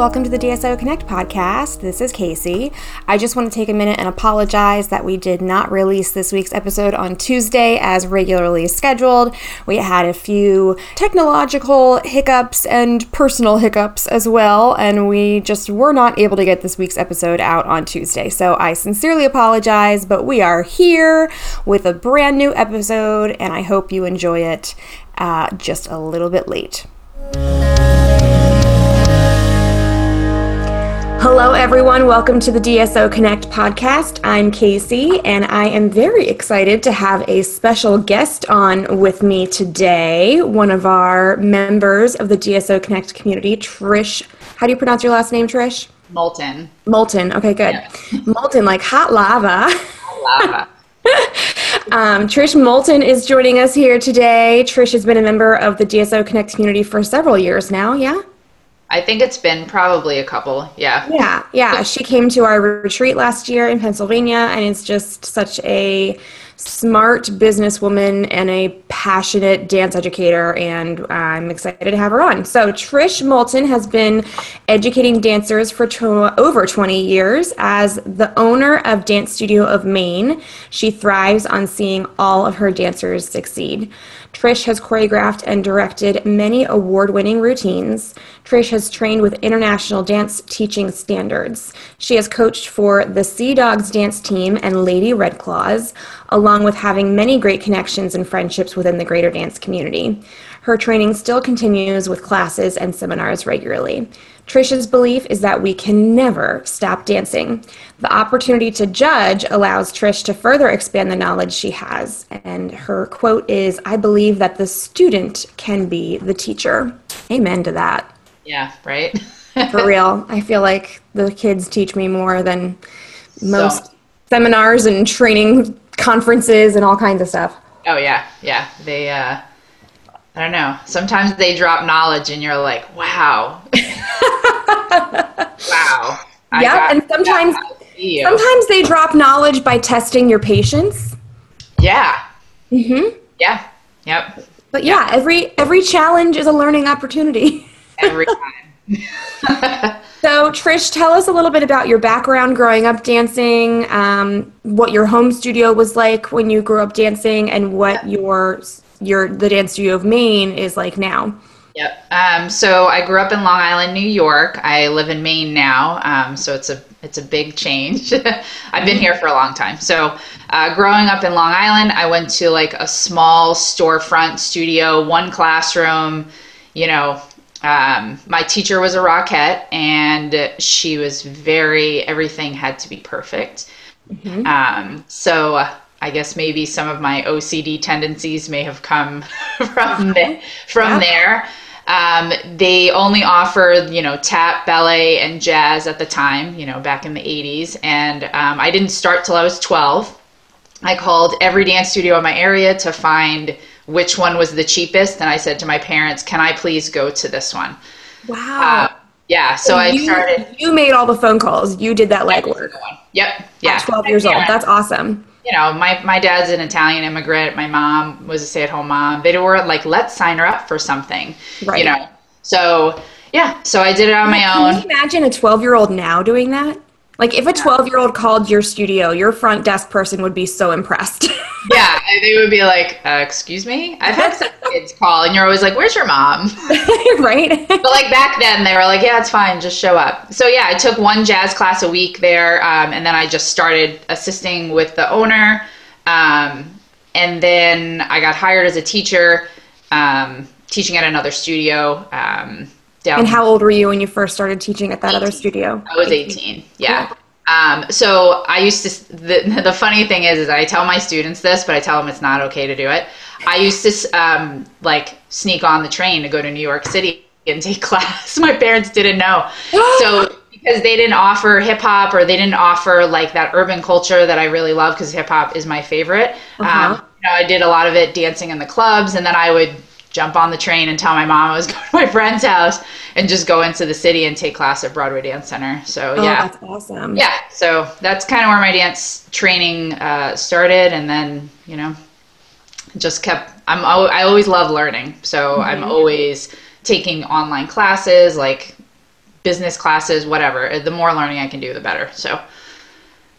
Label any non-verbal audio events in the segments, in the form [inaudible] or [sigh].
welcome to the DSO Connect podcast. This is Casey. I just want to take a minute and apologize that we did not release this week's episode on Tuesday as regularly scheduled. We had a few technological hiccups and personal hiccups as well, and we just were not able to get this week's episode out on Tuesday. So I sincerely apologize, but we are here with a brand new episode, and I hope you enjoy it uh, just a little bit late. Hello, everyone. Welcome to the DSO Connect podcast. I'm Casey, and I am very excited to have a special guest on with me today. One of our members of the DSO Connect community, Trish. How do you pronounce your last name, Trish? Molten. Molten. Okay, good. Yeah. [laughs] Molten, like hot lava. Hot lava. [laughs] um, Trish Molten is joining us here today. Trish has been a member of the DSO Connect community for several years now, yeah? I think it's been probably a couple. Yeah. Yeah. Yeah. She came to our retreat last year in Pennsylvania, and it's just such a smart businesswoman and a passionate dance educator, and I'm excited to have her on. So, Trish Moulton has been educating dancers for tw- over 20 years. As the owner of Dance Studio of Maine, she thrives on seeing all of her dancers succeed. Trish has choreographed and directed many award winning routines. Trish has trained with international dance teaching standards. She has coached for the Sea Dogs dance team and Lady Red Claws, along with having many great connections and friendships within the greater dance community. Her training still continues with classes and seminars regularly. Trisha's belief is that we can never stop dancing. The opportunity to judge allows Trish to further expand the knowledge she has. And her quote is I believe that the student can be the teacher. Amen to that. Yeah, right? [laughs] For real. I feel like the kids teach me more than most so. seminars and training conferences and all kinds of stuff. Oh, yeah. Yeah. They, uh, I don't know. Sometimes they drop knowledge and you're like, wow. [laughs] wow. Yeah, and sometimes sometimes they drop knowledge by testing your patience. Yeah. Mhm. Yeah. Yep. But yeah, every every challenge is a learning opportunity. [laughs] every time. [laughs] so, Trish, tell us a little bit about your background growing up dancing, um, what your home studio was like when you grew up dancing, and what your your the dance studio of Maine is like now. Yep. Um, so I grew up in Long Island, New York. I live in Maine now, um, so it's a it's a big change. [laughs] I've been here for a long time. So uh, growing up in Long Island, I went to like a small storefront studio, one classroom. You know, um, my teacher was a Rockette, and she was very everything had to be perfect. Mm-hmm. Um, so I guess maybe some of my OCD tendencies may have come [laughs] from the, from yeah. there. Um, they only offered, you know, tap, ballet, and jazz at the time, you know, back in the 80s. And um, I didn't start till I was 12. I called every dance studio in my area to find which one was the cheapest. And I said to my parents, can I please go to this one? Wow. Uh, yeah, so, so I you, started. You made all the phone calls. You did that legwork. Yep. Yeah. At 12 years old. That's awesome you know, my, my dad's an Italian immigrant. My mom was a stay at home mom. They were like, let's sign her up for something, right. you know? So yeah, so I did it on my own. Can you imagine a 12 year old now doing that? Like if a 12 year old called your studio, your front desk person would be so impressed. [laughs] yeah, they would be like, uh, "Excuse me." I've had some [laughs] kids call, and you're always like, "Where's your mom?" [laughs] right. but like back then, they were like, "Yeah, it's fine, just show up." So yeah, I took one jazz class a week there, um, and then I just started assisting with the owner, um, and then I got hired as a teacher, um, teaching at another studio um, down. And how old were you when you first started teaching at that 18. other studio? I was 18. Yeah. Cool. Um, so I used to. The, [laughs] the funny thing is, is I tell my students this, but I tell them it's not okay to do it. I used to um, like sneak on the train to go to New York City and take [laughs] class. my parents didn't know, [gasps] so because they didn't offer hip hop or they didn't offer like that urban culture that I really love because hip hop is my favorite. Uh-huh. Um, you know, I did a lot of it dancing in the clubs, and then I would jump on the train and tell my mom I was [laughs] going to my friend's house and just go into the city and take class at Broadway Dance Center. So oh, yeah, that's awesome. Yeah, so that's kind of where my dance training uh, started, and then you know, just kept. I'm I always love learning, so mm-hmm. I'm always taking online classes like business classes, whatever. The more learning I can do, the better. So,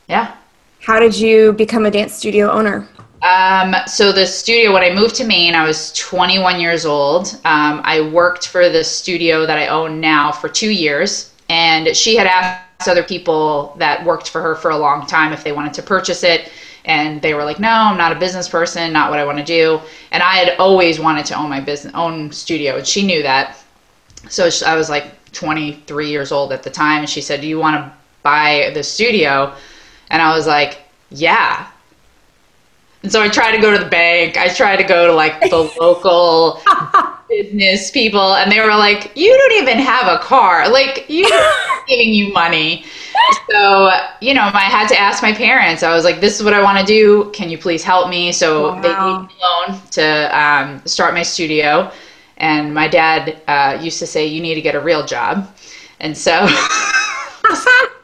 yeah. How did you become a dance studio owner? Um, so the studio, when I moved to Maine, I was 21 years old. Um, I worked for the studio that I own now for two years, and she had asked other people that worked for her for a long time if they wanted to purchase it, and they were like, "No, I'm not a business person, not what I want to do." And I had always wanted to own my business, own studio, and she knew that. So I was like 23 years old at the time, and she said, "Do you want to buy the studio?" And I was like, "Yeah." And so I tried to go to the bank. I tried to go to like the [laughs] local business people, and they were like, "You don't even have a car. Like, you [laughs] giving you money." So you know, I had to ask my parents. I was like, "This is what I want to do. Can you please help me?" So wow. they gave me a loan to um, start my studio. And my dad uh, used to say, "You need to get a real job," and so. [laughs]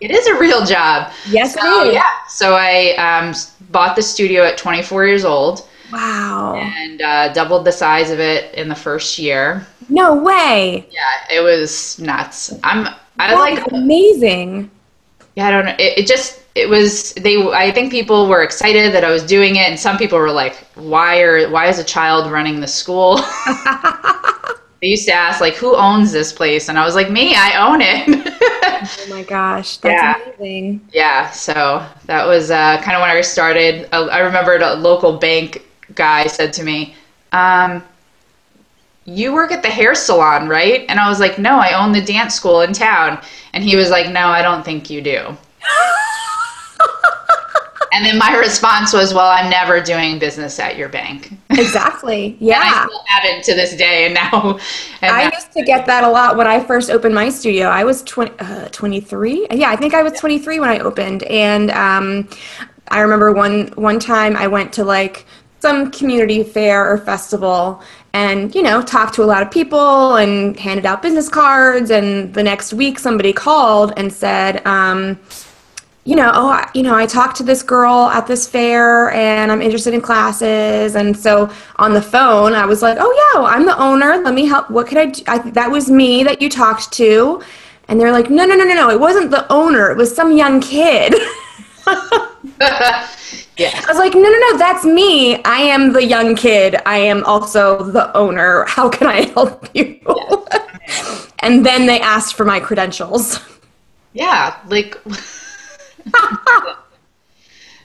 It is a real job. Yes, so, it is. Yeah. So I um, bought the studio at 24 years old. Wow. And uh, doubled the size of it in the first year. No way. Yeah, it was nuts. I'm. I That's like amazing. Yeah, I don't know. It, it just it was they. I think people were excited that I was doing it, and some people were like, "Why are why is a child running the school?" [laughs] they used to ask like, "Who owns this place?" And I was like, "Me, I own it." oh my gosh, that's yeah. amazing. Yeah, so that was uh, kind of when I started. Uh, I remembered a local bank guy said to me, um, "You work at the hair salon, right?" And I was like, "No, I own the dance school in town." And he was like, "No, I don't think you do." [gasps] [laughs] and then my response was, "Well, I'm never doing business at your bank." [laughs] Exactly. Yeah. I still have it to this day, and now. [laughs] And I used to get that a lot when I first opened my studio. I was 20, uh, 23. Yeah, I think I was 23 when I opened, and um, I remember one one time I went to like some community fair or festival and you know talked to a lot of people and handed out business cards and the next week somebody called and said um, you know, oh, I, you know, I talked to this girl at this fair and I'm interested in classes. And so on the phone, I was like, oh, yeah, well, I'm the owner. Let me help. What could I do? I, that was me that you talked to. And they're like, no, no, no, no, no. It wasn't the owner. It was some young kid. [laughs] [laughs] yeah. I was like, no, no, no, that's me. I am the young kid. I am also the owner. How can I help you? [laughs] and then they asked for my credentials. Yeah, like [laughs]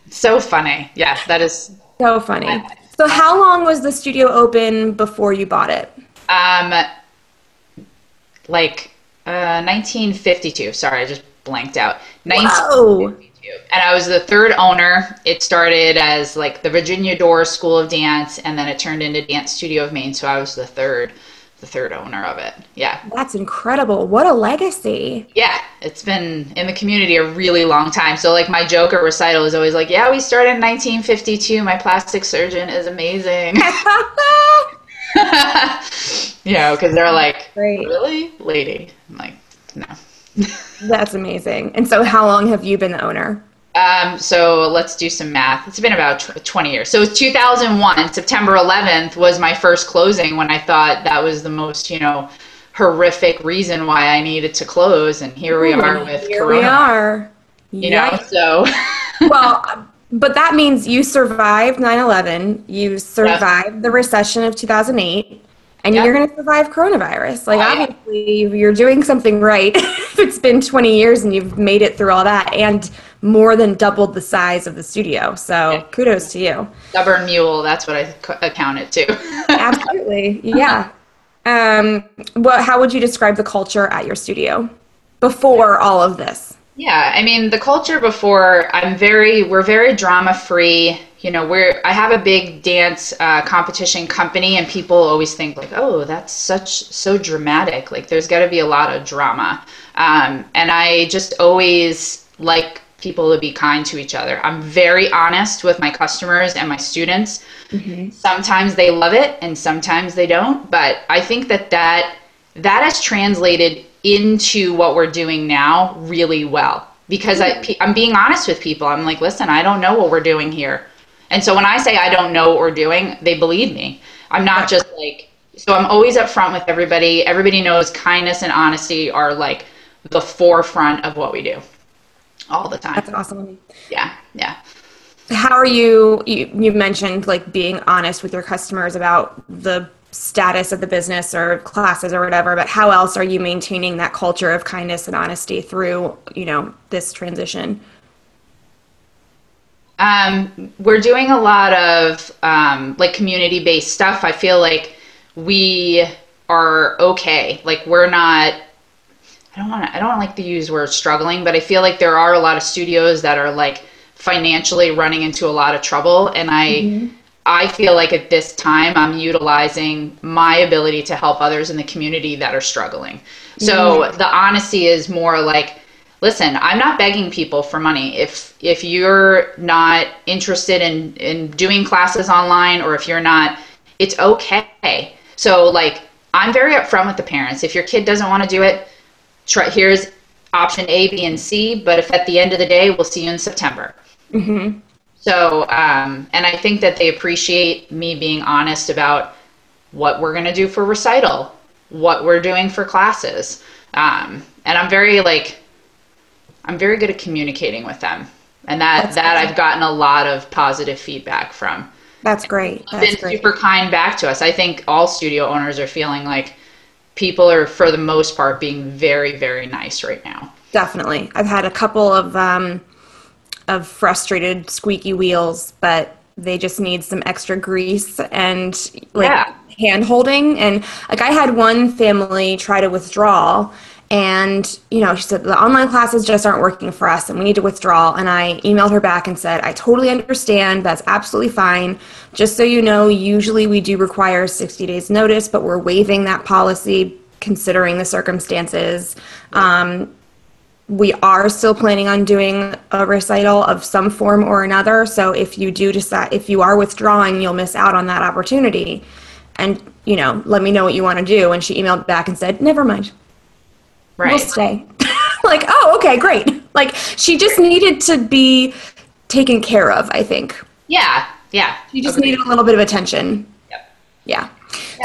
so funny. Yeah, that is so funny. So, how long was the studio open before you bought it? Um, like uh, 1952. Sorry, I just blanked out. 1952. And I was the third owner. It started as like the Virginia Dore School of Dance, and then it turned into Dance Studio of Maine. So I was the third the third owner of it. Yeah. That's incredible. What a legacy. Yeah. It's been in the community a really long time. So like my joke at recital is always like, yeah, we started in 1952. My plastic surgeon is amazing. [laughs] [laughs] yeah, because they're like, Great. really? Lady. I'm like, no. [laughs] That's amazing. And so how long have you been the owner? Um, so let's do some math. It's been about 20 years. So 2001, September 11th was my first closing when I thought that was the most, you know, horrific reason why I needed to close. And here we are with here Corona. we are. You know, so. [laughs] well, but that means you survived 9/11. You survived yep. the recession of 2008 and yep. you're going to survive coronavirus. Like, oh, obviously, yeah. you're doing something right. [laughs] it's been 20 years and you've made it through all that and more than doubled the size of the studio. So, yeah. kudos to you. Stubborn mule, that's what I account it to. [laughs] Absolutely. Yeah. Um, what, how would you describe the culture at your studio before all of this? Yeah, I mean, the culture before, I'm very, we're very drama free you know we're i have a big dance uh, competition company and people always think like oh that's such so dramatic. Like there's got to be a lot of drama. Um, and i just always like people to be kind to each other. I'm very honest with my customers and my students. Mm-hmm. sometimes they love it and sometimes they don't but i think that that that has translated into what we're doing now really well. Because I, i'm being honest with people. I'm like listen i don't know what we're doing here and so when I say I don't know what we're doing, they believe me. I'm not just like So I'm always upfront with everybody. Everybody knows kindness and honesty are like the forefront of what we do all the time. That's awesome. Yeah, yeah. How are you, you? You mentioned like being honest with your customers about the status of the business or classes or whatever, but how else are you maintaining that culture of kindness and honesty through, you know, this transition? Um, we're doing a lot of um, like community based stuff. I feel like we are okay. Like we're not. I don't want to. I don't like to use word struggling, but I feel like there are a lot of studios that are like financially running into a lot of trouble, and I. Mm-hmm. I feel like at this time I'm utilizing my ability to help others in the community that are struggling. So mm-hmm. the honesty is more like listen, I'm not begging people for money. If if you're not interested in in doing classes online or if you're not, it's okay. So like I'm very upfront with the parents. If your kid doesn't want to do it, try here's option A, B, and C. But if at the end of the day, we'll see you in September. Mm-hmm. So, um, and I think that they appreciate me being honest about what we're going to do for recital, what we're doing for classes. Um, and I'm very like, I'm very good at communicating with them. And that, That's that I've gotten a lot of positive feedback from. That's great. That's been great. super kind back to us. I think all studio owners are feeling like people are, for the most part, being very, very nice right now. Definitely. I've had a couple of, um, of frustrated squeaky wheels, but they just need some extra grease and like yeah. hand holding. And like I had one family try to withdraw and you know she said the online classes just aren't working for us and we need to withdraw and i emailed her back and said i totally understand that's absolutely fine just so you know usually we do require 60 days notice but we're waiving that policy considering the circumstances um, we are still planning on doing a recital of some form or another. So if you do decide, if you are withdrawing, you'll miss out on that opportunity. And, you know, let me know what you want to do. And she emailed back and said, never mind. Right. We'll stay. [laughs] like, oh, okay, great. Like she just needed to be taken care of, I think. Yeah. Yeah. She just needed a little bit of attention. Yep. Yeah.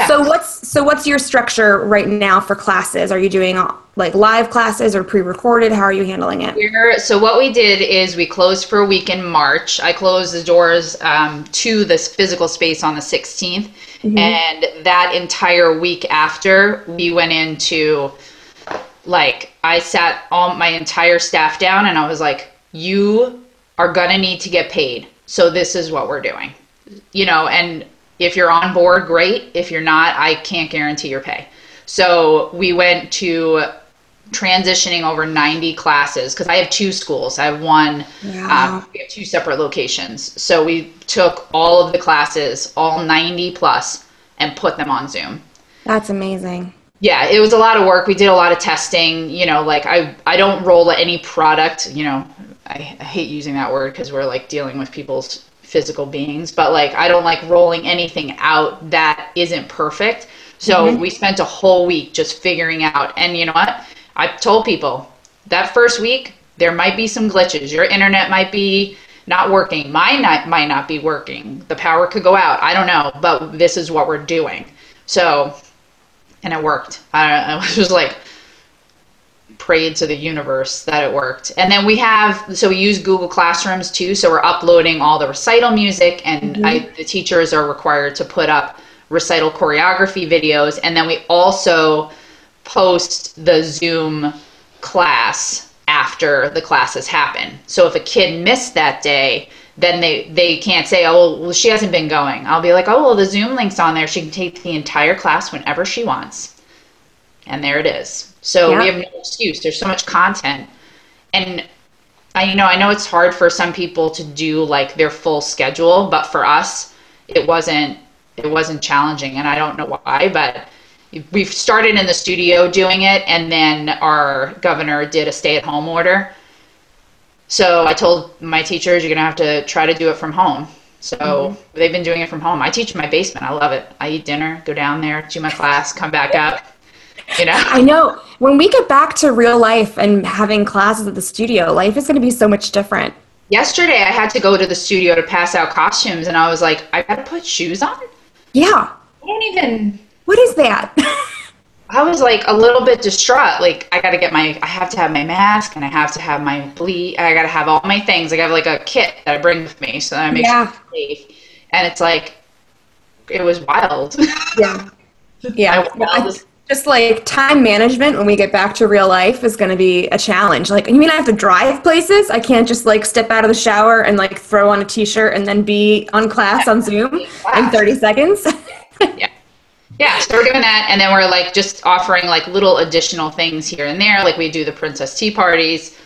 So what's so what's your structure right now for classes? Are you doing like live classes or pre-recorded? How are you handling it? We're, so what we did is we closed for a week in March. I closed the doors um, to this physical space on the 16th, mm-hmm. and that entire week after we went into like I sat all my entire staff down and I was like, you are gonna need to get paid. So this is what we're doing. You know, and if you're on board, great. If you're not, I can't guarantee your pay. So we went to transitioning over 90 classes because I have two schools. I have one, um, we have two separate locations. So we took all of the classes, all 90 plus, and put them on Zoom. That's amazing. Yeah, it was a lot of work. We did a lot of testing. You know, like I, I don't roll any product. You know, I, I hate using that word because we're like dealing with people's physical beings, but like I don't like rolling anything out that isn't perfect. So mm-hmm. we spent a whole week just figuring out. And you know what? I told people that first week there might be some glitches. Your internet might be not working. Mine not, might not be working. The power could go out. I don't know, but this is what we're doing. So, and it worked. I, I [laughs] was just like, prayed to the universe that it worked. And then we have, so we use Google Classrooms too. So we're uploading all the recital music, and mm-hmm. I, the teachers are required to put up recital choreography videos. And then we also post the Zoom class after the classes happen. So if a kid missed that day, then they, they can't say, oh, well, she hasn't been going. I'll be like, oh, well, the Zoom link's on there. She can take the entire class whenever she wants. And there it is. So yeah. we have no excuse. There's so much content. And I you know, I know it's hard for some people to do like their full schedule, but for us it wasn't it wasn't challenging and I don't know why, but we've started in the studio doing it and then our governor did a stay at home order. So I told my teachers you're going to have to try to do it from home. So mm-hmm. they've been doing it from home. I teach in my basement. I love it. I eat dinner, go down there, do my class, come back up you know i know when we get back to real life and having classes at the studio life is going to be so much different yesterday i had to go to the studio to pass out costumes and i was like i gotta put shoes on yeah i don't even What is that? [laughs] I was like a little bit distraught. Like I got to get my, I have to have my mask and I have to have my bleed. I got to have all my things. Like I have like a kit that I bring with me so that I make Yeah. sure safe. And it's like, it was wild. [laughs] yeah. Yeah. Just like time management when we get back to real life is going to be a challenge. Like, you mean I have to drive places? I can't just like step out of the shower and like throw on a t-shirt and then be on class on Zoom in 30 seconds? yeah. Yeah, so we're doing that, and then we're like just offering like little additional things here and there. Like we do the princess tea parties,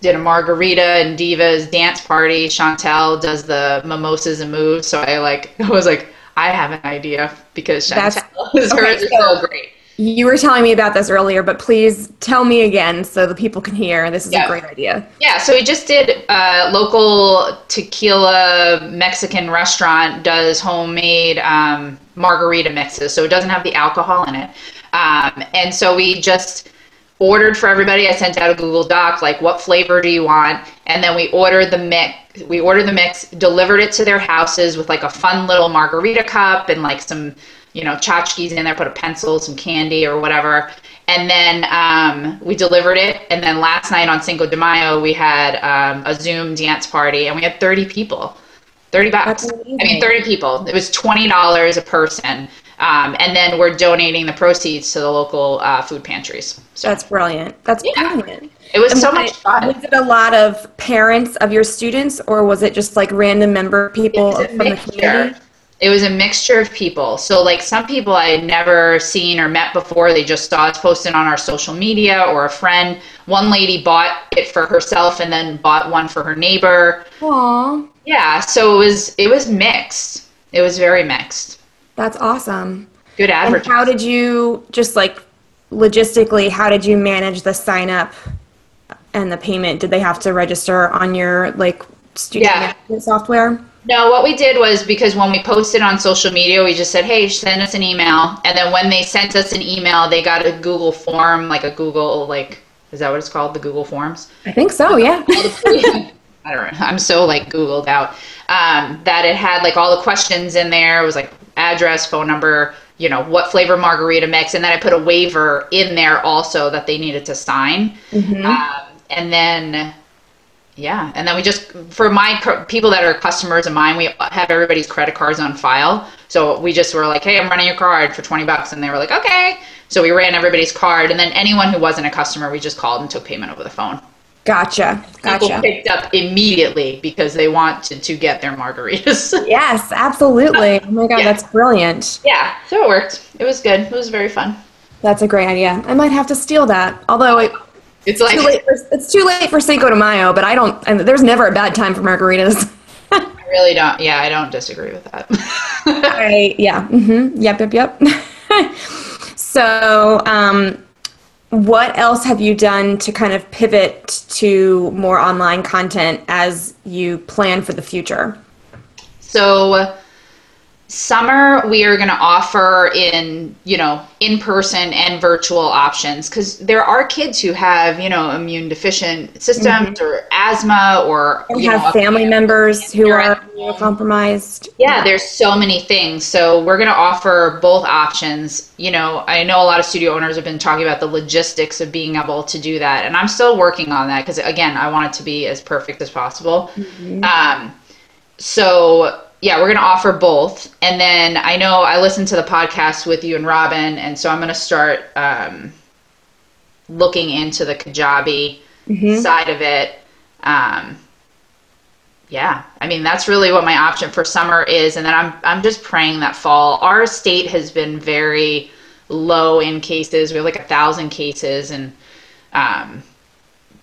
did a margarita and divas dance party. Chantel does the mimosas and moves. So I like [laughs] I was like, I have an idea because Chantel [laughs] is okay, so- so great. you were telling me about this earlier, but please tell me again so the people can hear. This is Yeah. a great idea. Yeah, so we just did a local tequila Mexican restaurant does homemade um, margarita mixes, so it doesn't have the alcohol in it. Um, and so we just ordered for everybody. I sent out a Google Doc like, what flavor do you want? And then we ordered the mix. We ordered the mix, delivered it to their houses with like a fun little margarita cup and like some, you know, tchotchkes in there. Put a pencil, some candy or whatever. And then um, we delivered it. And then last night on Cinco de Mayo, we had um, a Zoom dance party, and we had 30 people. 30 bucks. I mean, 30 people. It was $20 a person. Um, and then we're donating the proceeds to the local uh, food pantries. So That's brilliant. That's Yeah. brilliant. it was And so much it- fun. Was it a lot of parents of your students, or was it just like random member people It was a from the community? It was a mixture of people. So, like some people I had never seen or met before, they just saw us posted on our social media or a friend. One lady bought it for herself and then bought one for her neighbor. Aw, Yeah, so it was it was mixed. It was very mixed. that's awesome. Good And how did you just like logistically? How did you manage the sign up and the payment? Did they have to register on your like student Yeah. management software? No, what we did was because when we posted on social media, we just said, "Hey, send us an email." And then when they sent us an email, they got a Google form, like a Google like is that what it's called? The Google Forms. I think so. Yeah. [laughs] I don't know. I'm so like Googled out. Um, that it had like all the questions in there. It was like address, phone number, you know, what flavor margarita mix, and then I put a waiver in there also that they needed to sign. Um, and then, yeah, and then we just for my people that are customers of mine, we have everybody's credit cards on file. So we just were like, hey, I'm running your card for 20 bucks, and they were like, okay. So we ran everybody's card, and then anyone who wasn't a customer, we just called and took payment over the phone Gotcha. people picked up immediately because they wanted to get their margaritas. [laughs] Yes, absolutely. Oh my god, Yeah. that's brilliant. yeah, so it worked. It was good. It was very fun. That's a great idea. I might have to steal that. Although it, It's too like late for, it's too late for Cinco de Mayo, but I don't. And there's never a bad time for margaritas. I really don't. Yeah, I don't disagree with that. [laughs] I yeah. Mm-hmm. Yep. Yep. Yep. [laughs] so, um, what else have you done to kind of pivot to more online content as you plan for the future? so summer we are going to offer in you know in person and virtual options because there are kids who have you know immune deficient systems or asthma or And you have know, family members who are compromised. Yeah, there's so many things. So we're going to offer both options. You know, I know a lot of studio owners have been talking about the logistics of being able to do that, and I'm still working on that because again, I want it to be as perfect as possible. Um, so yeah, we're going to offer both, and then I know I listened to the podcast with you and Robin, and so I'm going to start um, looking into the Kajabi side of it. Um, yeah, I mean that's really what my option for summer is, and then I'm I'm just praying that fall. Our state has been very low in cases. We have like a thousand cases and um,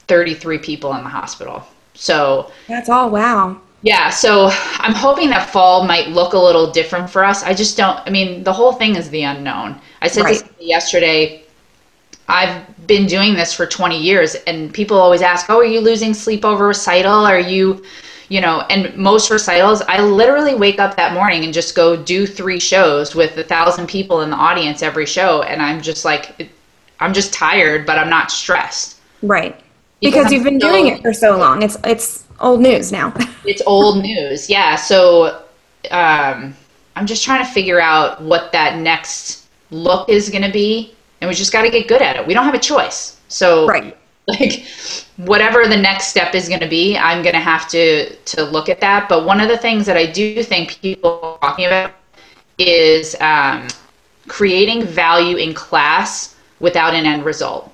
33 people in the hospital. So That's all. Wow. Yeah, so I'm hoping that fall might look a little different for us. I just don't. I mean, the whole thing is the unknown. I said Right. yesterday. I've been doing this for 20 years, and people always ask, "Oh, are you losing sleep over recital? Are you, you know?" And most recitals, I literally wake up that morning and just go do three shows with a thousand people in the audience every show, and I'm just like, I'm just tired, but I'm not stressed. Right. Because Because you've been so- doing it for so long. It's it's old news now. [laughs] it's old news. Yeah. So, um, I'm just trying to figure out what that next look is going to be, and we just got to get good at it. We don't have a choice. So, Right. [laughs] like whatever the next step is going to be, I'm going to have to to look at that. But one of the things that I do think people are talking about is um, creating value in class without an end result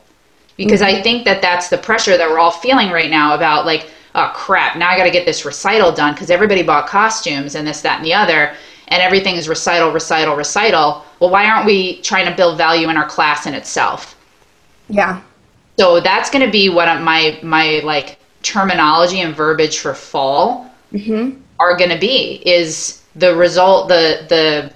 because I think that that's the pressure that we're all feeling right now about like, oh crap, now I got to get this recital done because everybody bought costumes and this, that, and the other, and everything is recital, recital, recital. Well, why aren't we trying to build value in our class in itself? Yeah. So that's going to be what my my like terminology and verbiage for fall mm-hmm. are going to be is the result the the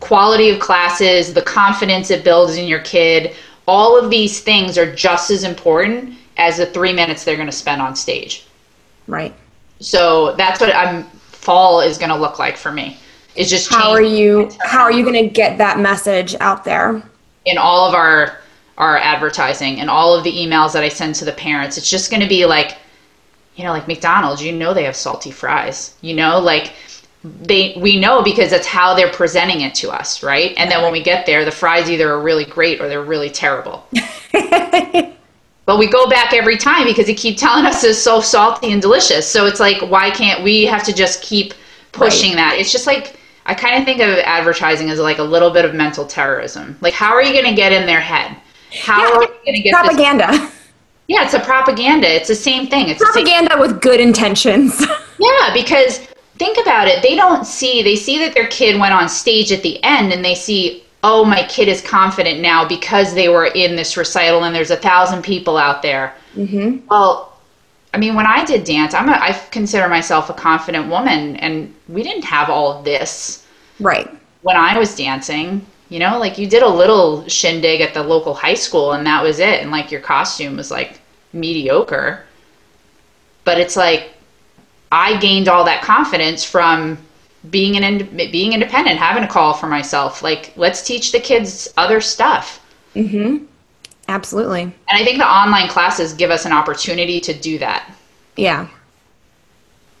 quality of classes, the confidence it builds in your kid. All of these things are just as important as the 3 minutes they're going to spend on stage. Right. So that's what I'm fall is going to look like for me. Is just How are you how are you going to get that message out there? in all of our our advertising and all of the emails that I send to the parents. It's just going to be like, you know, like McDonald's. You know they have salty fries. You know, like they we know because that's how they're presenting it to us, right? And then when we get there, the fries either are really great or they're really terrible. [laughs] but we go back every time because they keep telling us it's so salty and delicious. So it's like, why can't we have to just keep pushing that? It's just like I kind of think of advertising as like a little bit of mental terrorism. Like, how are you going to get in their head? How are we going to get this? Propaganda. [laughs] Yeah, it's a propaganda. It's the same thing. It's the same Propaganda with good intentions. [laughs] Yeah, because think about it. They don't see, they see that their kid went on stage at the end and they see, oh, my kid is confident now because they were in this recital and there's a thousand people out there. Mm-hmm. Well, I mean, when I did dance, I'm a, I consider myself a confident woman and we didn't have all of this right. when I was dancing. You know, like you did a little shindig at the local high school and that was it. And like your costume was like mediocre. But it's like, I gained all that confidence from being an ind- being independent, having a call for myself. Like, let's teach the kids other stuff. Mm-hmm. Absolutely. And I think the online classes give us an opportunity to do that. Yeah.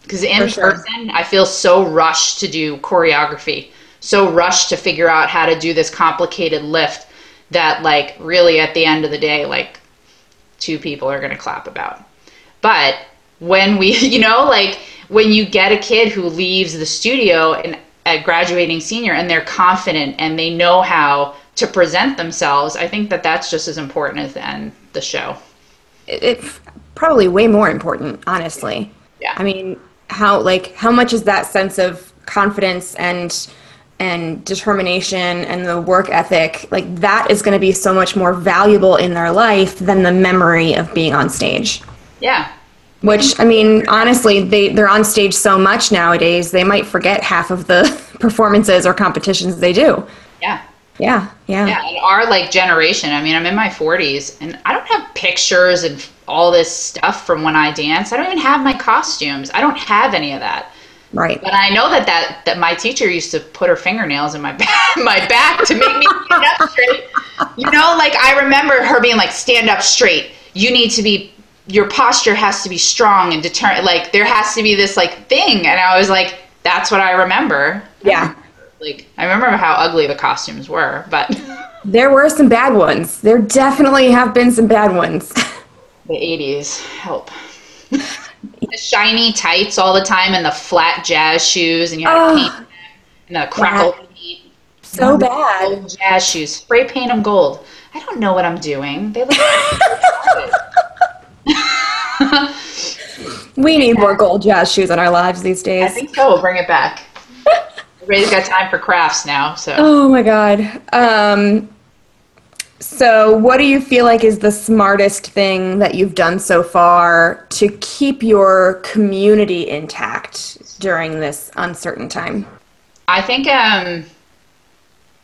Because in sure. person, I feel so rushed to do choreography, so rushed to figure out how to do this complicated lift that, like, really at the end of the day, like, two people are going to clap about. But when we, [laughs] you know, like, when you get a kid who leaves the studio and at graduating senior and they're confident and they know how to present themselves, I think that that's just as important as the end the show. It's probably way more important, honestly. Yeah. I mean, how like how much is that sense of confidence and and determination and the work ethic like that is going to be so much more valuable in their life than the memory of being on stage. Yeah. Which I mean, honestly, they they're on stage so much nowadays, they might forget half of the [laughs] performances or competitions they do. Yeah. Yeah, yeah. Yeah, and our like generation. I mean, I'm in my 40s, and I don't have pictures and all this stuff from when I dance. I don't even have my costumes. I don't have any of that. Right. But I know that that, that my teacher used to put her fingernails in my [laughs] back, my back to make me stand up straight. You know, like I remember her being like, "Stand up straight. You need to be. Your posture has to be strong and determined. Like there has to be this like thing." And I was like, "That's what I remember." Yeah. [laughs] Like I remember how ugly the costumes were, but. [laughs] There were some bad ones. There definitely have been some bad ones. [laughs] The 80s help. the shiny tights all the time and the flat jazz shoes and you had Oh. paint and the crackle paint. so bad. Jazz shoes. Spray paint them gold. I don't know what I'm doing. They look [laughs] We need more gold jazz shoes in our lives these days. I think so. We'll bring it back. [laughs] Everybody's got time for crafts now, so Oh my god. Um so what do you feel like is the smartest thing that you've done so far to keep your community intact during this uncertain time? I think um,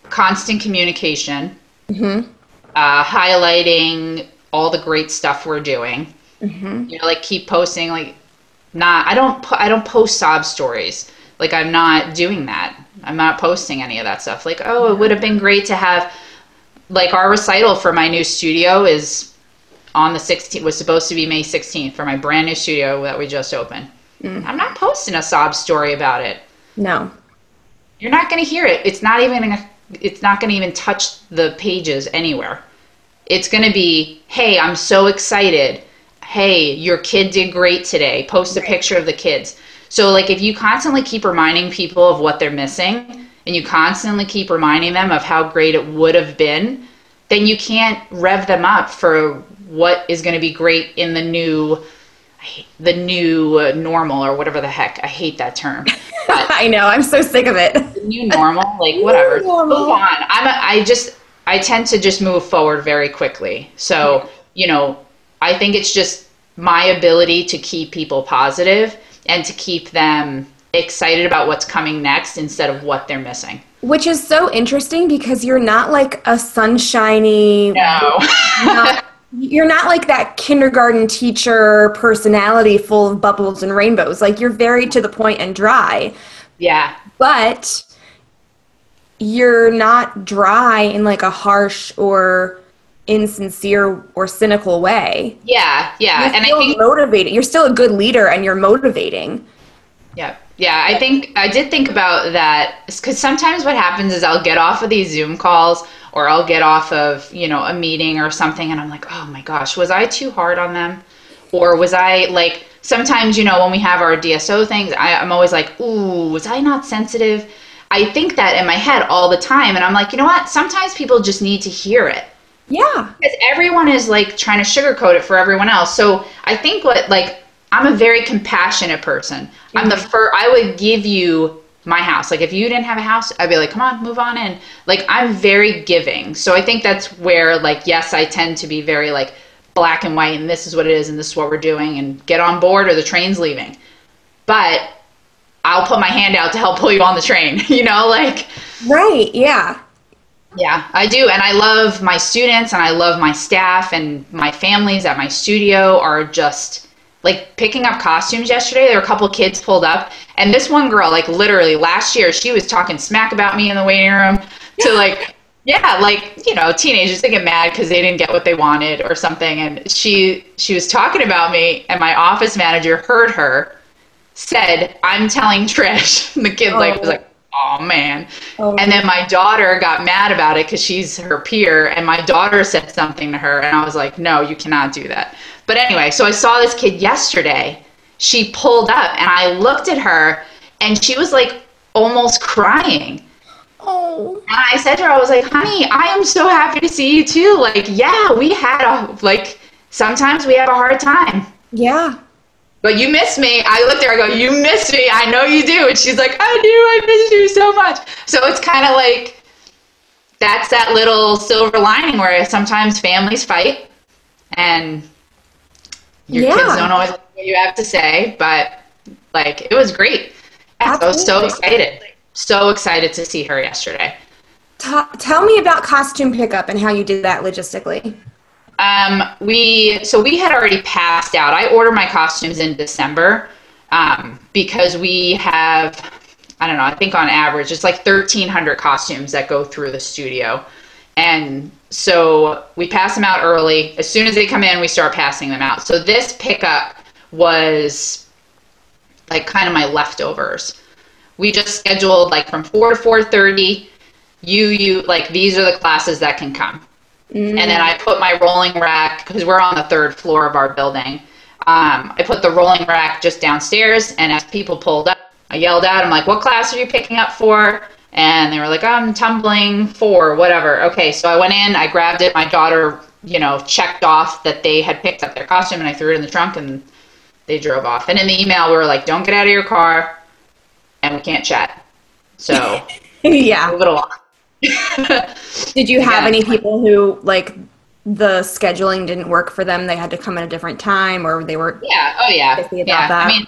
constant communication, uh, highlighting all the great stuff we're doing. Mm-hmm. You know, like keep posting. Like, not I don't po- I don't post sob stories. Like I'm not doing that. I'm not posting any of that stuff. Like, oh, it would have been great to have. Like our recital for my new studio is on the 16th. Was supposed to be May 16th for my brand new studio that we just opened. Mm. I'm not posting a sob story about it. No. you're not going to hear it. It's not even gonna, it's not going to even touch the pages anywhere. It's going to be, "Hey, I'm so excited. Hey, your kid did great today. Post a picture of the kids." So like if you constantly keep reminding people of what they're missing and you constantly keep reminding them of how great it would have been, then you can't rev them up for what is going to be great in the new the new uh, normal or whatever the heck. I hate that term. [laughs] I know. I'm so sick of it. The new normal, like whatever. normal. Move on. I'm a, I just I tend to just move forward very quickly. So, you know, I think it's just my ability to keep people positive and to keep them excited about what's coming next instead of what they're missing. Which is so interesting because you're not like a sunshiny No. not, [laughs] you're not like that kindergarten teacher personality full of bubbles and rainbows. Like you're very to the point and dry, yeah. but you're not dry in like a harsh or insincere or cynical way. Yeah. Yeah. You're and I think motivating. You're still a good leader and you're motivating. Yeah. Yeah, I think I did think about that because sometimes what happens is I'll get off of these Zoom calls or I'll get off of, you know, a meeting or something and I'm like, oh my gosh, was I too hard on them? Or was I like, sometimes, you know, when we have our DSO things, I, I'm always like, ooh, was I not sensitive? I think that in my head all the time. And I'm like, you know what? Sometimes people just need to hear it Yeah. because everyone is like trying to sugarcoat it for everyone else. So I think what like I'm a very compassionate person. I'm the mm-hmm. first. I would give you my house. Like if you didn't have a house, I'd be like, come on, move on in. Like I'm very giving. So I think that's where like yes, I tend to be very like black and white, and this is what it is, and this is what we're doing, and get on board or the train's leaving. But I'll put my hand out to help pull you on the train. [laughs] You know, like. Right. Yeah. Yeah, I do. And I love my students and I love my staff and my families at my studio are just like picking up costumes yesterday. There were a couple kids pulled up and this one girl, like literally last year, she was talking smack about me in the waiting room to [laughs] like, yeah, like, you know, teenagers, they get mad because they didn't get what they wanted or something. And she, she was talking about me and my office manager heard her said, I'm telling Trish. [laughs] And the kid like was Oh. like, oh man. Oh. And then my daughter got mad about it because she's her peer, and my daughter said something to her, and I was like, no, you cannot do that. But anyway, so I saw this kid yesterday. She pulled up, and I looked at her, and she was like almost crying. Oh. And I said to her, I was like, honey, I am so happy to see you too. Like, yeah, we had a, like, sometimes we have a hard time. Yeah. But you miss me. I looked at her, I go, You miss me. I know you do. And she's like, I do. I miss you so much. So it's kind of like that's that little silver lining where sometimes families fight and your Yeah. kids don't always like what you have to say. But like, it was great. I was so excited. So excited to see her yesterday. Ta tell me about costume pickup and how you did that logistically. Um, we so we had already passed out. I order my costumes in December um, because we have I don't know. I think on average it's like thirteen hundred costumes that go through the studio, and so we pass them out early. As soon as they come in, we start passing them out. So this pickup was like kind of my leftovers. We just scheduled like from four to four thirty. You you like these are the classes that can come and then I put my rolling rack because we're on the third floor of our building. Um, I put the rolling rack just downstairs, and as people pulled up, I yelled out, "I'm like, what class are you picking up for?" And they were like, "I'm tumbling four, whatever." Okay, so I went in, I grabbed it. My daughter, you know, checked off that they had picked up their costume, and I threw it in the trunk, and they drove off. And in the email, we were like, "Don't get out of your car, and we can't chat." So [laughs] yeah. move it along. [laughs] Did you have Yeah. any people who like the scheduling didn't work for them? They had to come at a different time, or they were Yeah. Oh yeah. About yeah. that. I mean,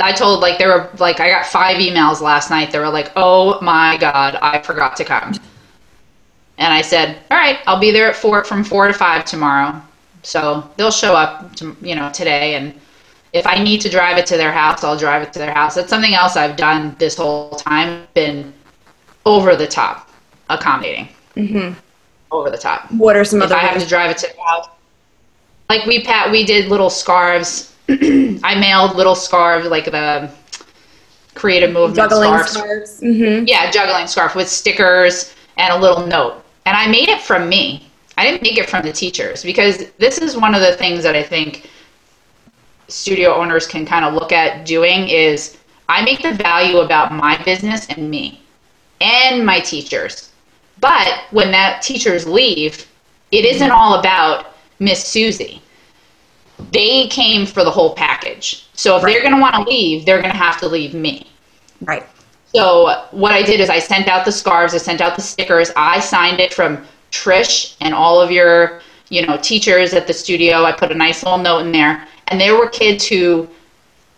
I told like there were like I got five emails last night. They were like, "Oh my god, I forgot to come." And I said, "All right, I'll be there at four from four to five tomorrow." So they'll show up, to, you know, today, and if I need to drive it to their house, I'll drive it to their house. That's something else I've done this whole time. Been over the top accommodating. Mm-hmm. Over the top what are some if other I have to drive it to the house. Like we pat, we did little scarves. [clears throat] I mailed little scarves, like the creative movement Juggling scarves. scarves. hmm Yeah, juggling scarf with stickers and a little note. And I made it from me. I didn't make it from the teachers because this is one of the things that I think studio owners can kind of look at doing is I make the value about my business and me and my teachers. But when that teachers leave, it isn't all about Miss Susie. They came for the whole package. So if they're going to want to leave, they're going to have to leave me. Right. So what I did is I sent out the scarves, I sent out the stickers, I signed it from Trish and all of your, you know, teachers at the studio. I put a nice little note in there. And there were kids who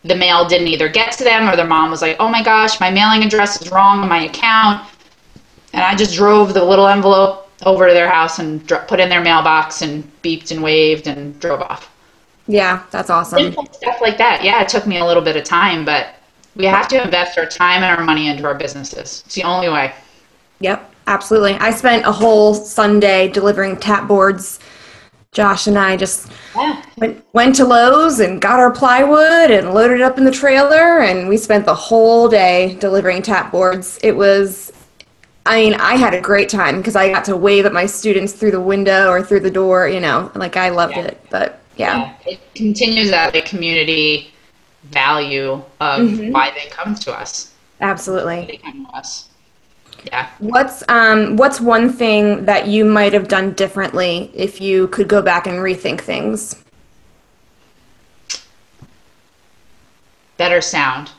the mail didn't either get to them or their mom was like, "Oh my gosh, my mailing address is wrong on my account." And I just drove the little envelope over to their house and dr- put in their mailbox and beeped and waved and drove off. Yeah, that's awesome. Simple stuff like that. Yeah, it took me a little bit of time, but we have to invest our time and our money into our businesses. It's the only way. Yep, absolutely. I spent a whole Sunday delivering tap boards. Josh and I just Yeah. went, went to Lowe's and got our plywood and loaded it up in the trailer, and we spent the whole day delivering tap boards. It was, I mean, I had a great time because I got to wave at my students through the window or through the door, you know, like I loved Yeah. it. But yeah, It continues that like community value of mm-hmm. why they come to us. absolutely. They come to us. Yeah. What's um what's one thing that you might have done differently if you could go back and rethink things? Better sound.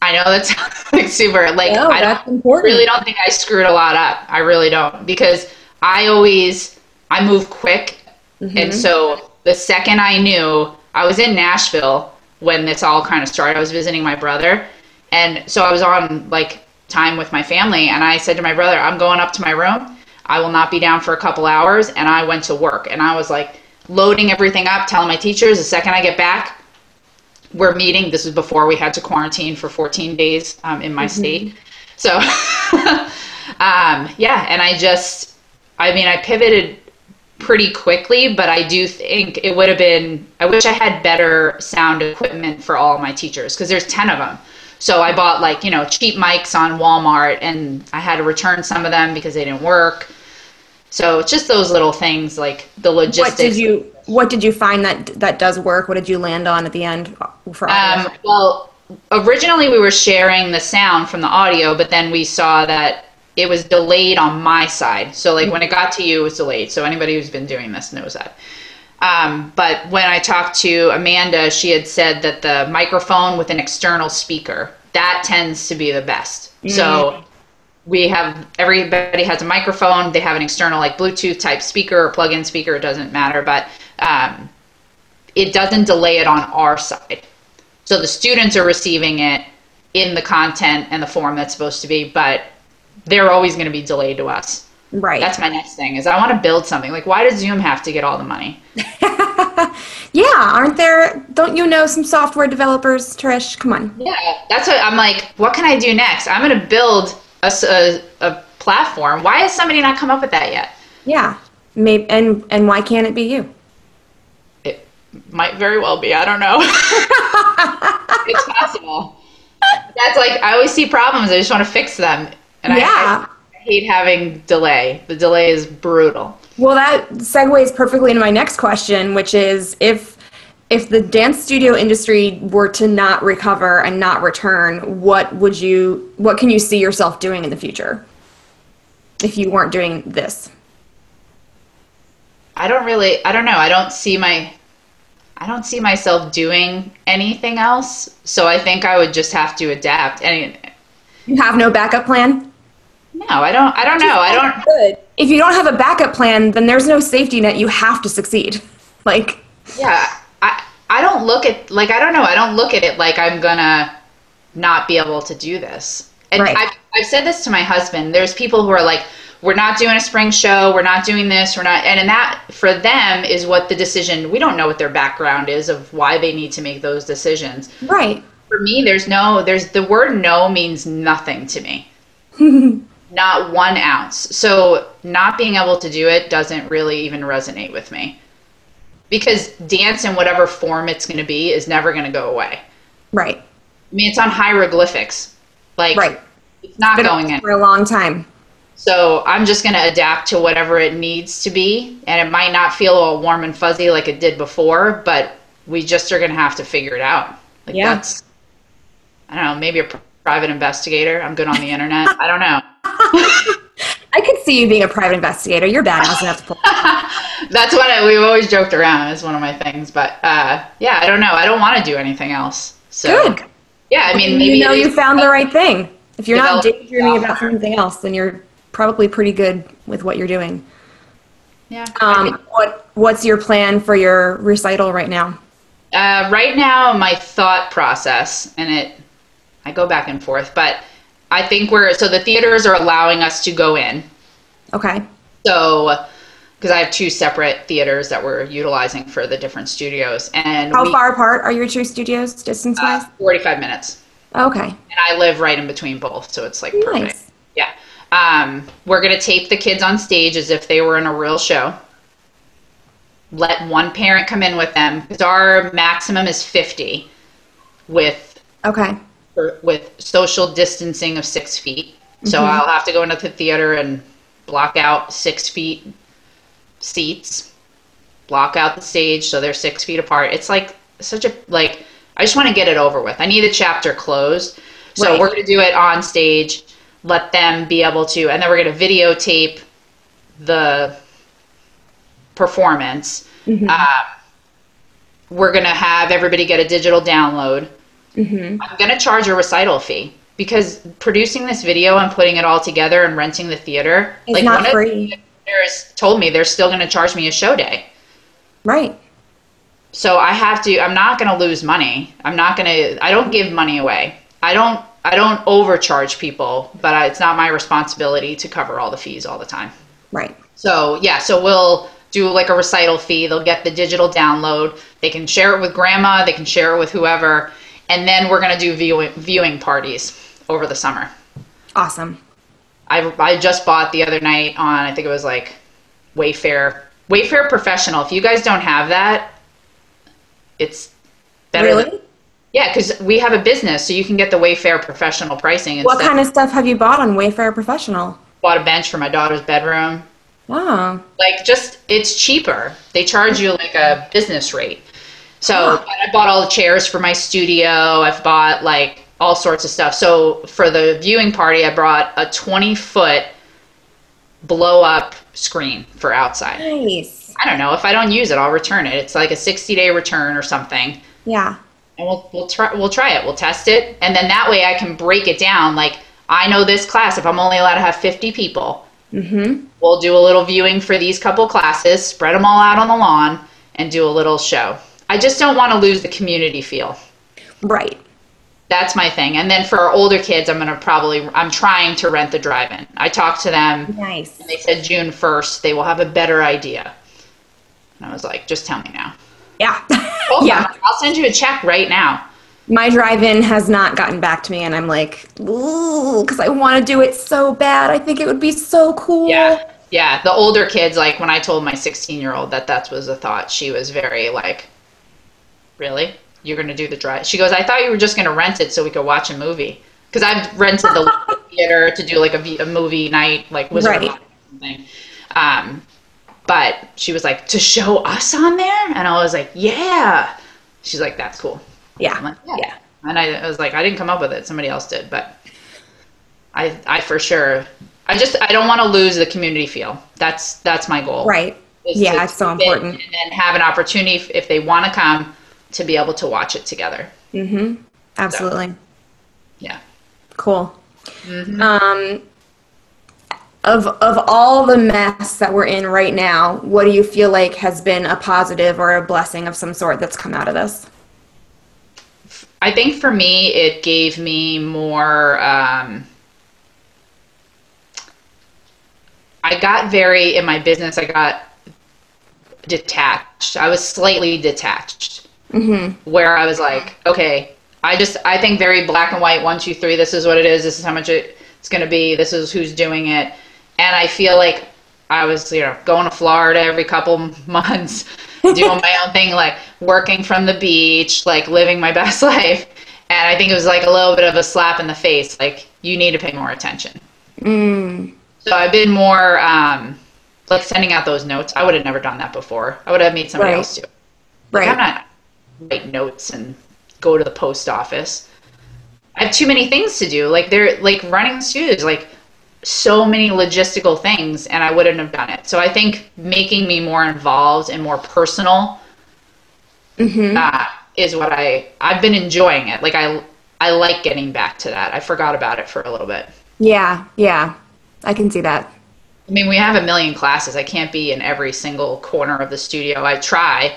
I know that [laughs] sounds like super like No, I don't important. really don't think I screwed a lot up. I really don't because I always I move quick Mm-hmm. and so the second I knew I was in Nashville when this all kind of started. I was visiting my brother and so I was on like time with my family and I said to my brother, I'm going up to my room. I will not be down for a couple hours and I went to work and I was like loading everything up, telling my teachers the second I get back, we're meeting. This is before we had to quarantine for 14 days um, in my state. So, [laughs] um, yeah, and I just, I mean, I pivoted pretty quickly, but I do think it would have been, I wish I had better sound equipment for all my teachers because there's 10 of them. So I bought like, you know, cheap mics on Walmart and I had to return some of them because they didn't work. So it's just those little things like the logistics. What did you What did you find that that does work? What did you land on at the end for audio? Um, well, originally we were sharing the sound from the audio, but then we saw that it was delayed on my side. So, like when it got to you, it was delayed. So, anybody who's been doing this knows that. Um, but when I talked to Amanda, she had said that the microphone with an external speaker that tends to be the best. So we have everybody has a microphone. They have an external like Bluetooth type speaker or plug-in speaker. It doesn't matter, but um, it doesn't delay it on our side. So the students are receiving it in the content and the form that's supposed to be, but they're always going to be delayed to us. Right. That's my next thing is I want to build something. Like why does Zoom have to get all the money? [laughs] yeah, aren't there? Don't you know some software developers, Trish? Come on. Yeah, that's what I'm like. What can I do next? I'm going to build a a platform. Why has somebody not come up with that yet? Yeah. Maybe and and why can't it be you? It might very well be. I don't know. [laughs] it's possible. That's like I always see problems. I just want to fix them, and I- Yeah. I, hate having delay. The delay is brutal. Well, that segues perfectly into my next question, which is if if the dance studio industry were to not recover and not return, what would you what can you see yourself doing in the future? If you weren't doing this. I don't really. I don't know. I don't see my. I don't see myself doing anything else. So I think I would just have to adapt. And You have no backup plan? No, I don't. I don't know. I don't. Good. If you don't have a backup plan, then there's no safety net. You have to succeed. [laughs] Like, Yeah, I I don't look at like I don't know. I don't look at it like I'm gonna not be able to do this. And Right. I've I've said this to my husband. There's people who are like, we're not doing a spring show. We're not doing this. We're not. And and that for them is what the decision. We don't know what their background is of why they need to make those decisions. right. For me, there's no. There's the word no means nothing to me. [laughs] not one ounce. So not being able to do it doesn't really even resonate with me. Because dance in whatever form it's going to be is never going to go away. Right. I mean, it's on hieroglyphics. Like Right. it's not Been going in. for a long time. So I'm just going to adapt to whatever it needs to be. And it might not feel all warm and fuzzy like it did before, but we just are going to have to figure it out. Like Yeah. that's, I don't know, maybe a private investigator. I'm good on the internet. I don't know. [laughs] I could see you being a private investigator. You're badass enough to pull. [laughs] That's what I, we've always joked around. It's one of my things. But uh, yeah, I don't know. I don't want to do anything else. So Good. yeah, I mean, maybe you know you found the right thing. If you're not daydreaming about something else, then you're probably pretty good with what you're doing. Yeah. Um, what What's your plan for your recital right now? Uh, right now, my thought process, and it, I go back and forth, but I think we're so the theaters are allowing us to go in. Okay. So, because I have two separate theaters that we're utilizing for the different studios, and How we, far apart are your two studios, distance wise? uh, forty-five minutes, okay. and I live right in between both, so it's like perfect. Nice. Yeah. Um, we're gonna tape the kids on stage as if they were in a real show. Let one parent come in with them because our maximum is fifty, with Okay. For, with social distancing of six feet. So Mm-hmm. I'll have to go into the theater and block out six feet seats, block out the stage so they're six feet apart. It's like such a like. I just want to get it over with. I need a chapter closed. So Right. we're going to do it on stage. Let them be able to, and then we're going to videotape the performance. Mm-hmm. Um, we're going to have everybody get a digital download. Mm-hmm. I'm going to charge a recital fee because producing this video and putting it all together and renting the theater, It's not one of free. the theaters told me they're still going to charge me a show day. Right. So I have to. I'm not going to lose money. I'm not going to. I don't give money away. I don't. I don't overcharge people, but I, it's not my responsibility to cover all the fees all the time. Right. So yeah, so we'll do like a recital fee. They'll get the digital download. They can share it with grandma. They can share it with whoever, and then we're gonna do viewing viewing parties over the summer. Awesome. I I just bought the other night on I think it was like Wayfair Wayfair Professional. If you guys don't have that, it's better. Really? Than, yeah, because we have a business, so you can get the Wayfair Professional pricing. What kind of stuff have you bought on Wayfair Professional? Bought a bench for my daughter's bedroom. Wow. like just it's cheaper they charge you like a business rate so and i bought all the chairs for my studio i've bought like all sorts of stuff so for the viewing party i brought a 20 foot blow up screen for outside Nice. i don't know if i don't use it i'll return it it's like a 60 day return or something Yeah. and we'll we'll try we'll try it. We'll test it, and then that way I can break it down. Like I know this class, if I'm only allowed to have 50 people, Mm-hmm. we'll do a little viewing for these couple classes, spread them all out on the lawn, and do a little show. I just don't want to lose the community feel. Right. That's my thing. And then for our older kids, I'm gonna probably I'm trying to rent the drive-in. I talked to them. Nice. and They said June 1st they will have a better idea. And I was like, just tell me now. Yeah. [laughs] Hold yeah. I'll send you a check right now. My drive-in has not gotten back to me, and I'm like, ooh, because I want to do it so bad. I think it would be so cool. Yeah. Yeah. The older kids, like when I told my 16 year old that that was a thought, she was very like, really? You're going to do the drive? She goes, I thought you were just going to rent it so we could watch a movie. Because I've rented the [laughs] theater to do like a movie night, like Wizard Right. Or something. Um, but she was like, to show us on there? And I was like, yeah. She's like, that's cool. Yeah. like, yeah. Yeah. And I, I was like, I didn't come up with it. Somebody else did. But I, I for sure, I just, I don't want to lose the community feel. That's, that's my goal. Right. Yeah, it's so important. And then have an opportunity if, if they want to come to be able to watch it together. Mm-hmm. Absolutely. Yeah. Cool. Um, of of all the mess that we're in right now, what do you feel like has been a positive or a blessing of some sort that's come out of this? I think for me, it gave me more. Um, I got very in my business. I got detached. I was slightly detached, Mm-hmm. where I was like, okay, I just I think very black and white. One, two, three. This is what it is. This is how much it, it's going to be. This is who's doing it. And I feel like I was, you know, going to Florida every couple [laughs] months, doing my own thing, like working from the beach, like living my [laughs] best life. And I think it was like a little bit of a slap in the face. Like you need to pay more attention. Mm. So I've been more um, like sending out those notes. I would have never done that before. I would have made somebody Right. else do. it. Like, Right. I'm not write notes and go to the post office. I have too many things to do. Like they're like running studios, like so many logistical things, and I wouldn't have done it. So I think making me more involved and more personal Mhm. uh, is what I I've been enjoying it. Like I I like getting back to that. I forgot about it for a little bit. Yeah, yeah. I can see that. I mean, we have a million classes. I can't be in every single corner of the studio. I try,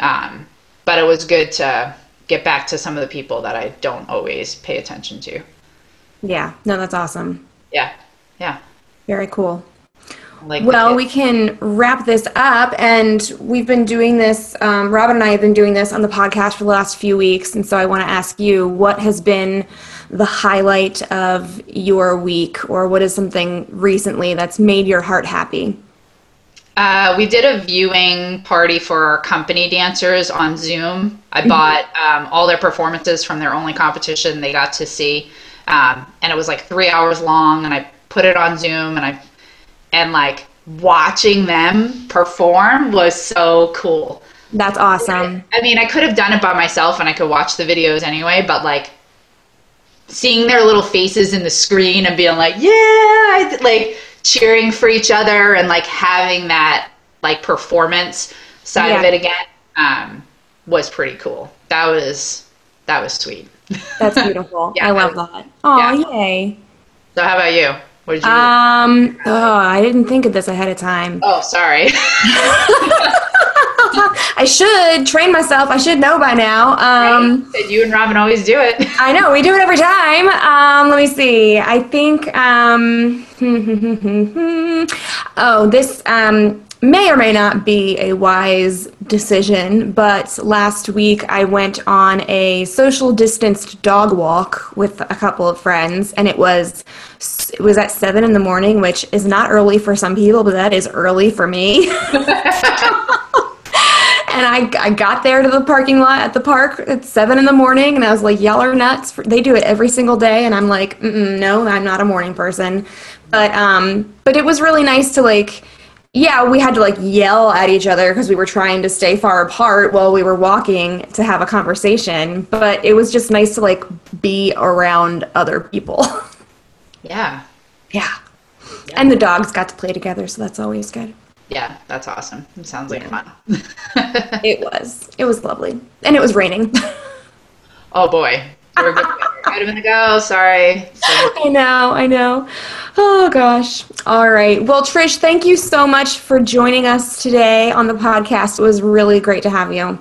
um, but it was good to get back to some of the people that I don't always pay attention to. Yeah. No, that's awesome. Yeah, yeah. Very cool. Like Well, we can wrap this up, and we've been doing this. Um, Robin and I have been doing this on the podcast for the last few weeks, and so I want to ask you what has been the highlight of your week, or what is something recently that's made your heart happy? Uh, we did a viewing party for our company dancers on Zoom. I bought um, all their performances from their only competition they got to see, um, and it was like three hours long. And I put it on Zoom, and I and like watching them perform was so cool. That's awesome. I mean, I could have done it by myself, and I could watch the videos anyway, but like seeing their little faces in the screen and being like, yeah, like cheering for each other and like having that like performance side of it again um, was pretty cool. That was that was sweet. [laughs] That's beautiful. Yeah, I love I- that. Oh, yeah. yay. So how about you? What did you? Um, oh, I didn't think of this ahead of time. oh, sorry. [laughs] [laughs] I should train myself. I should know by now. Um, Said you and Robin always do it. [laughs] I know we do it every time. Um, let me see. I think. Um, [laughs] oh, this um, may or may not be a wise decision, but last week I went on a social distanced dog walk with a couple of friends, and it was it was at seven in the morning, which is not early for some people, but that is early for me. [laughs] And I, I got there to the parking lot at the park at seven in the morning, and I was like, "Y'all are nuts!" They do it every single day, and I'm like, "No, I'm not a morning person." But um, but it was really nice to like, yeah, we had to like yell at each other because we were trying to stay far apart while we were walking to have a conversation. But it was just nice to like be around other people. [laughs] yeah, yeah, and the dogs got to play together, so that's always good. Yeah, that's awesome. It sounds like fun. [laughs] It was it was lovely, and it was raining. oh boy, we're good. [laughs] In the go. Sorry. So- [laughs] I know, I know. Oh gosh. All right. Well, Trish, thank you so much for joining us today on the podcast. It was really great to have you.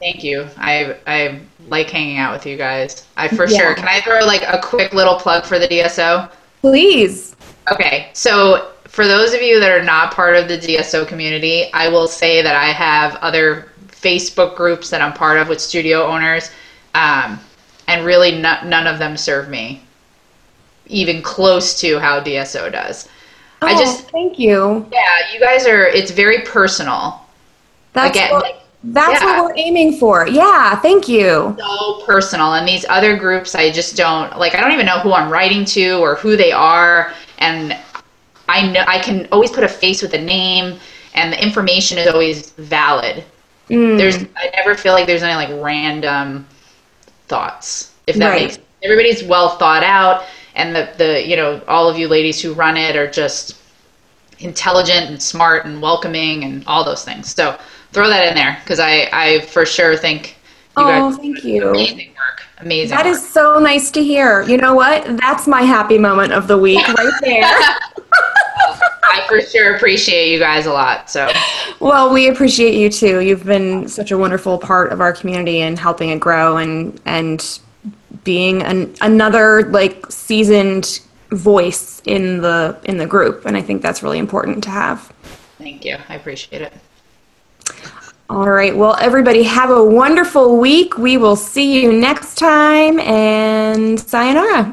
Thank you. I I like hanging out with you guys. I for Yeah. sure. Can I throw like a quick little plug for the DSO? Please. Okay. So for those of you that are not part of the DSO community, I will say that I have other Facebook groups that I'm part of with studio owners, um, and really no- none of them serve me even close to how DSO does. I Oh, just thank you. yeah, you guys are. It's very personal. That's Again, what, like, that's yeah. what we're aiming for. Yeah, thank you. so personal and these other groups i just don't like i don't even know who i'm writing to or who they are and i know i can always put a face with a name and the information is always valid Mm, there's i never feel like there's any like random thoughts if that Right. makes everybody's well thought out and the the you know all of you ladies who run it are just intelligent and smart and welcoming and all those things so throw that in there because i i for sure think you Oh, guys thank you. amazing work amazing That work. is so nice to hear. You know what? That's my happy moment of the week right there. [laughs] i for sure appreciate you guys a lot so Well, we appreciate you too. You've been such a wonderful part of our community and helping it grow and and being an, another like seasoned voice in the in the group. And I think that's really important to have. thank you i appreciate it All right. Well, everybody have a wonderful week. We will see you next time and sayonara.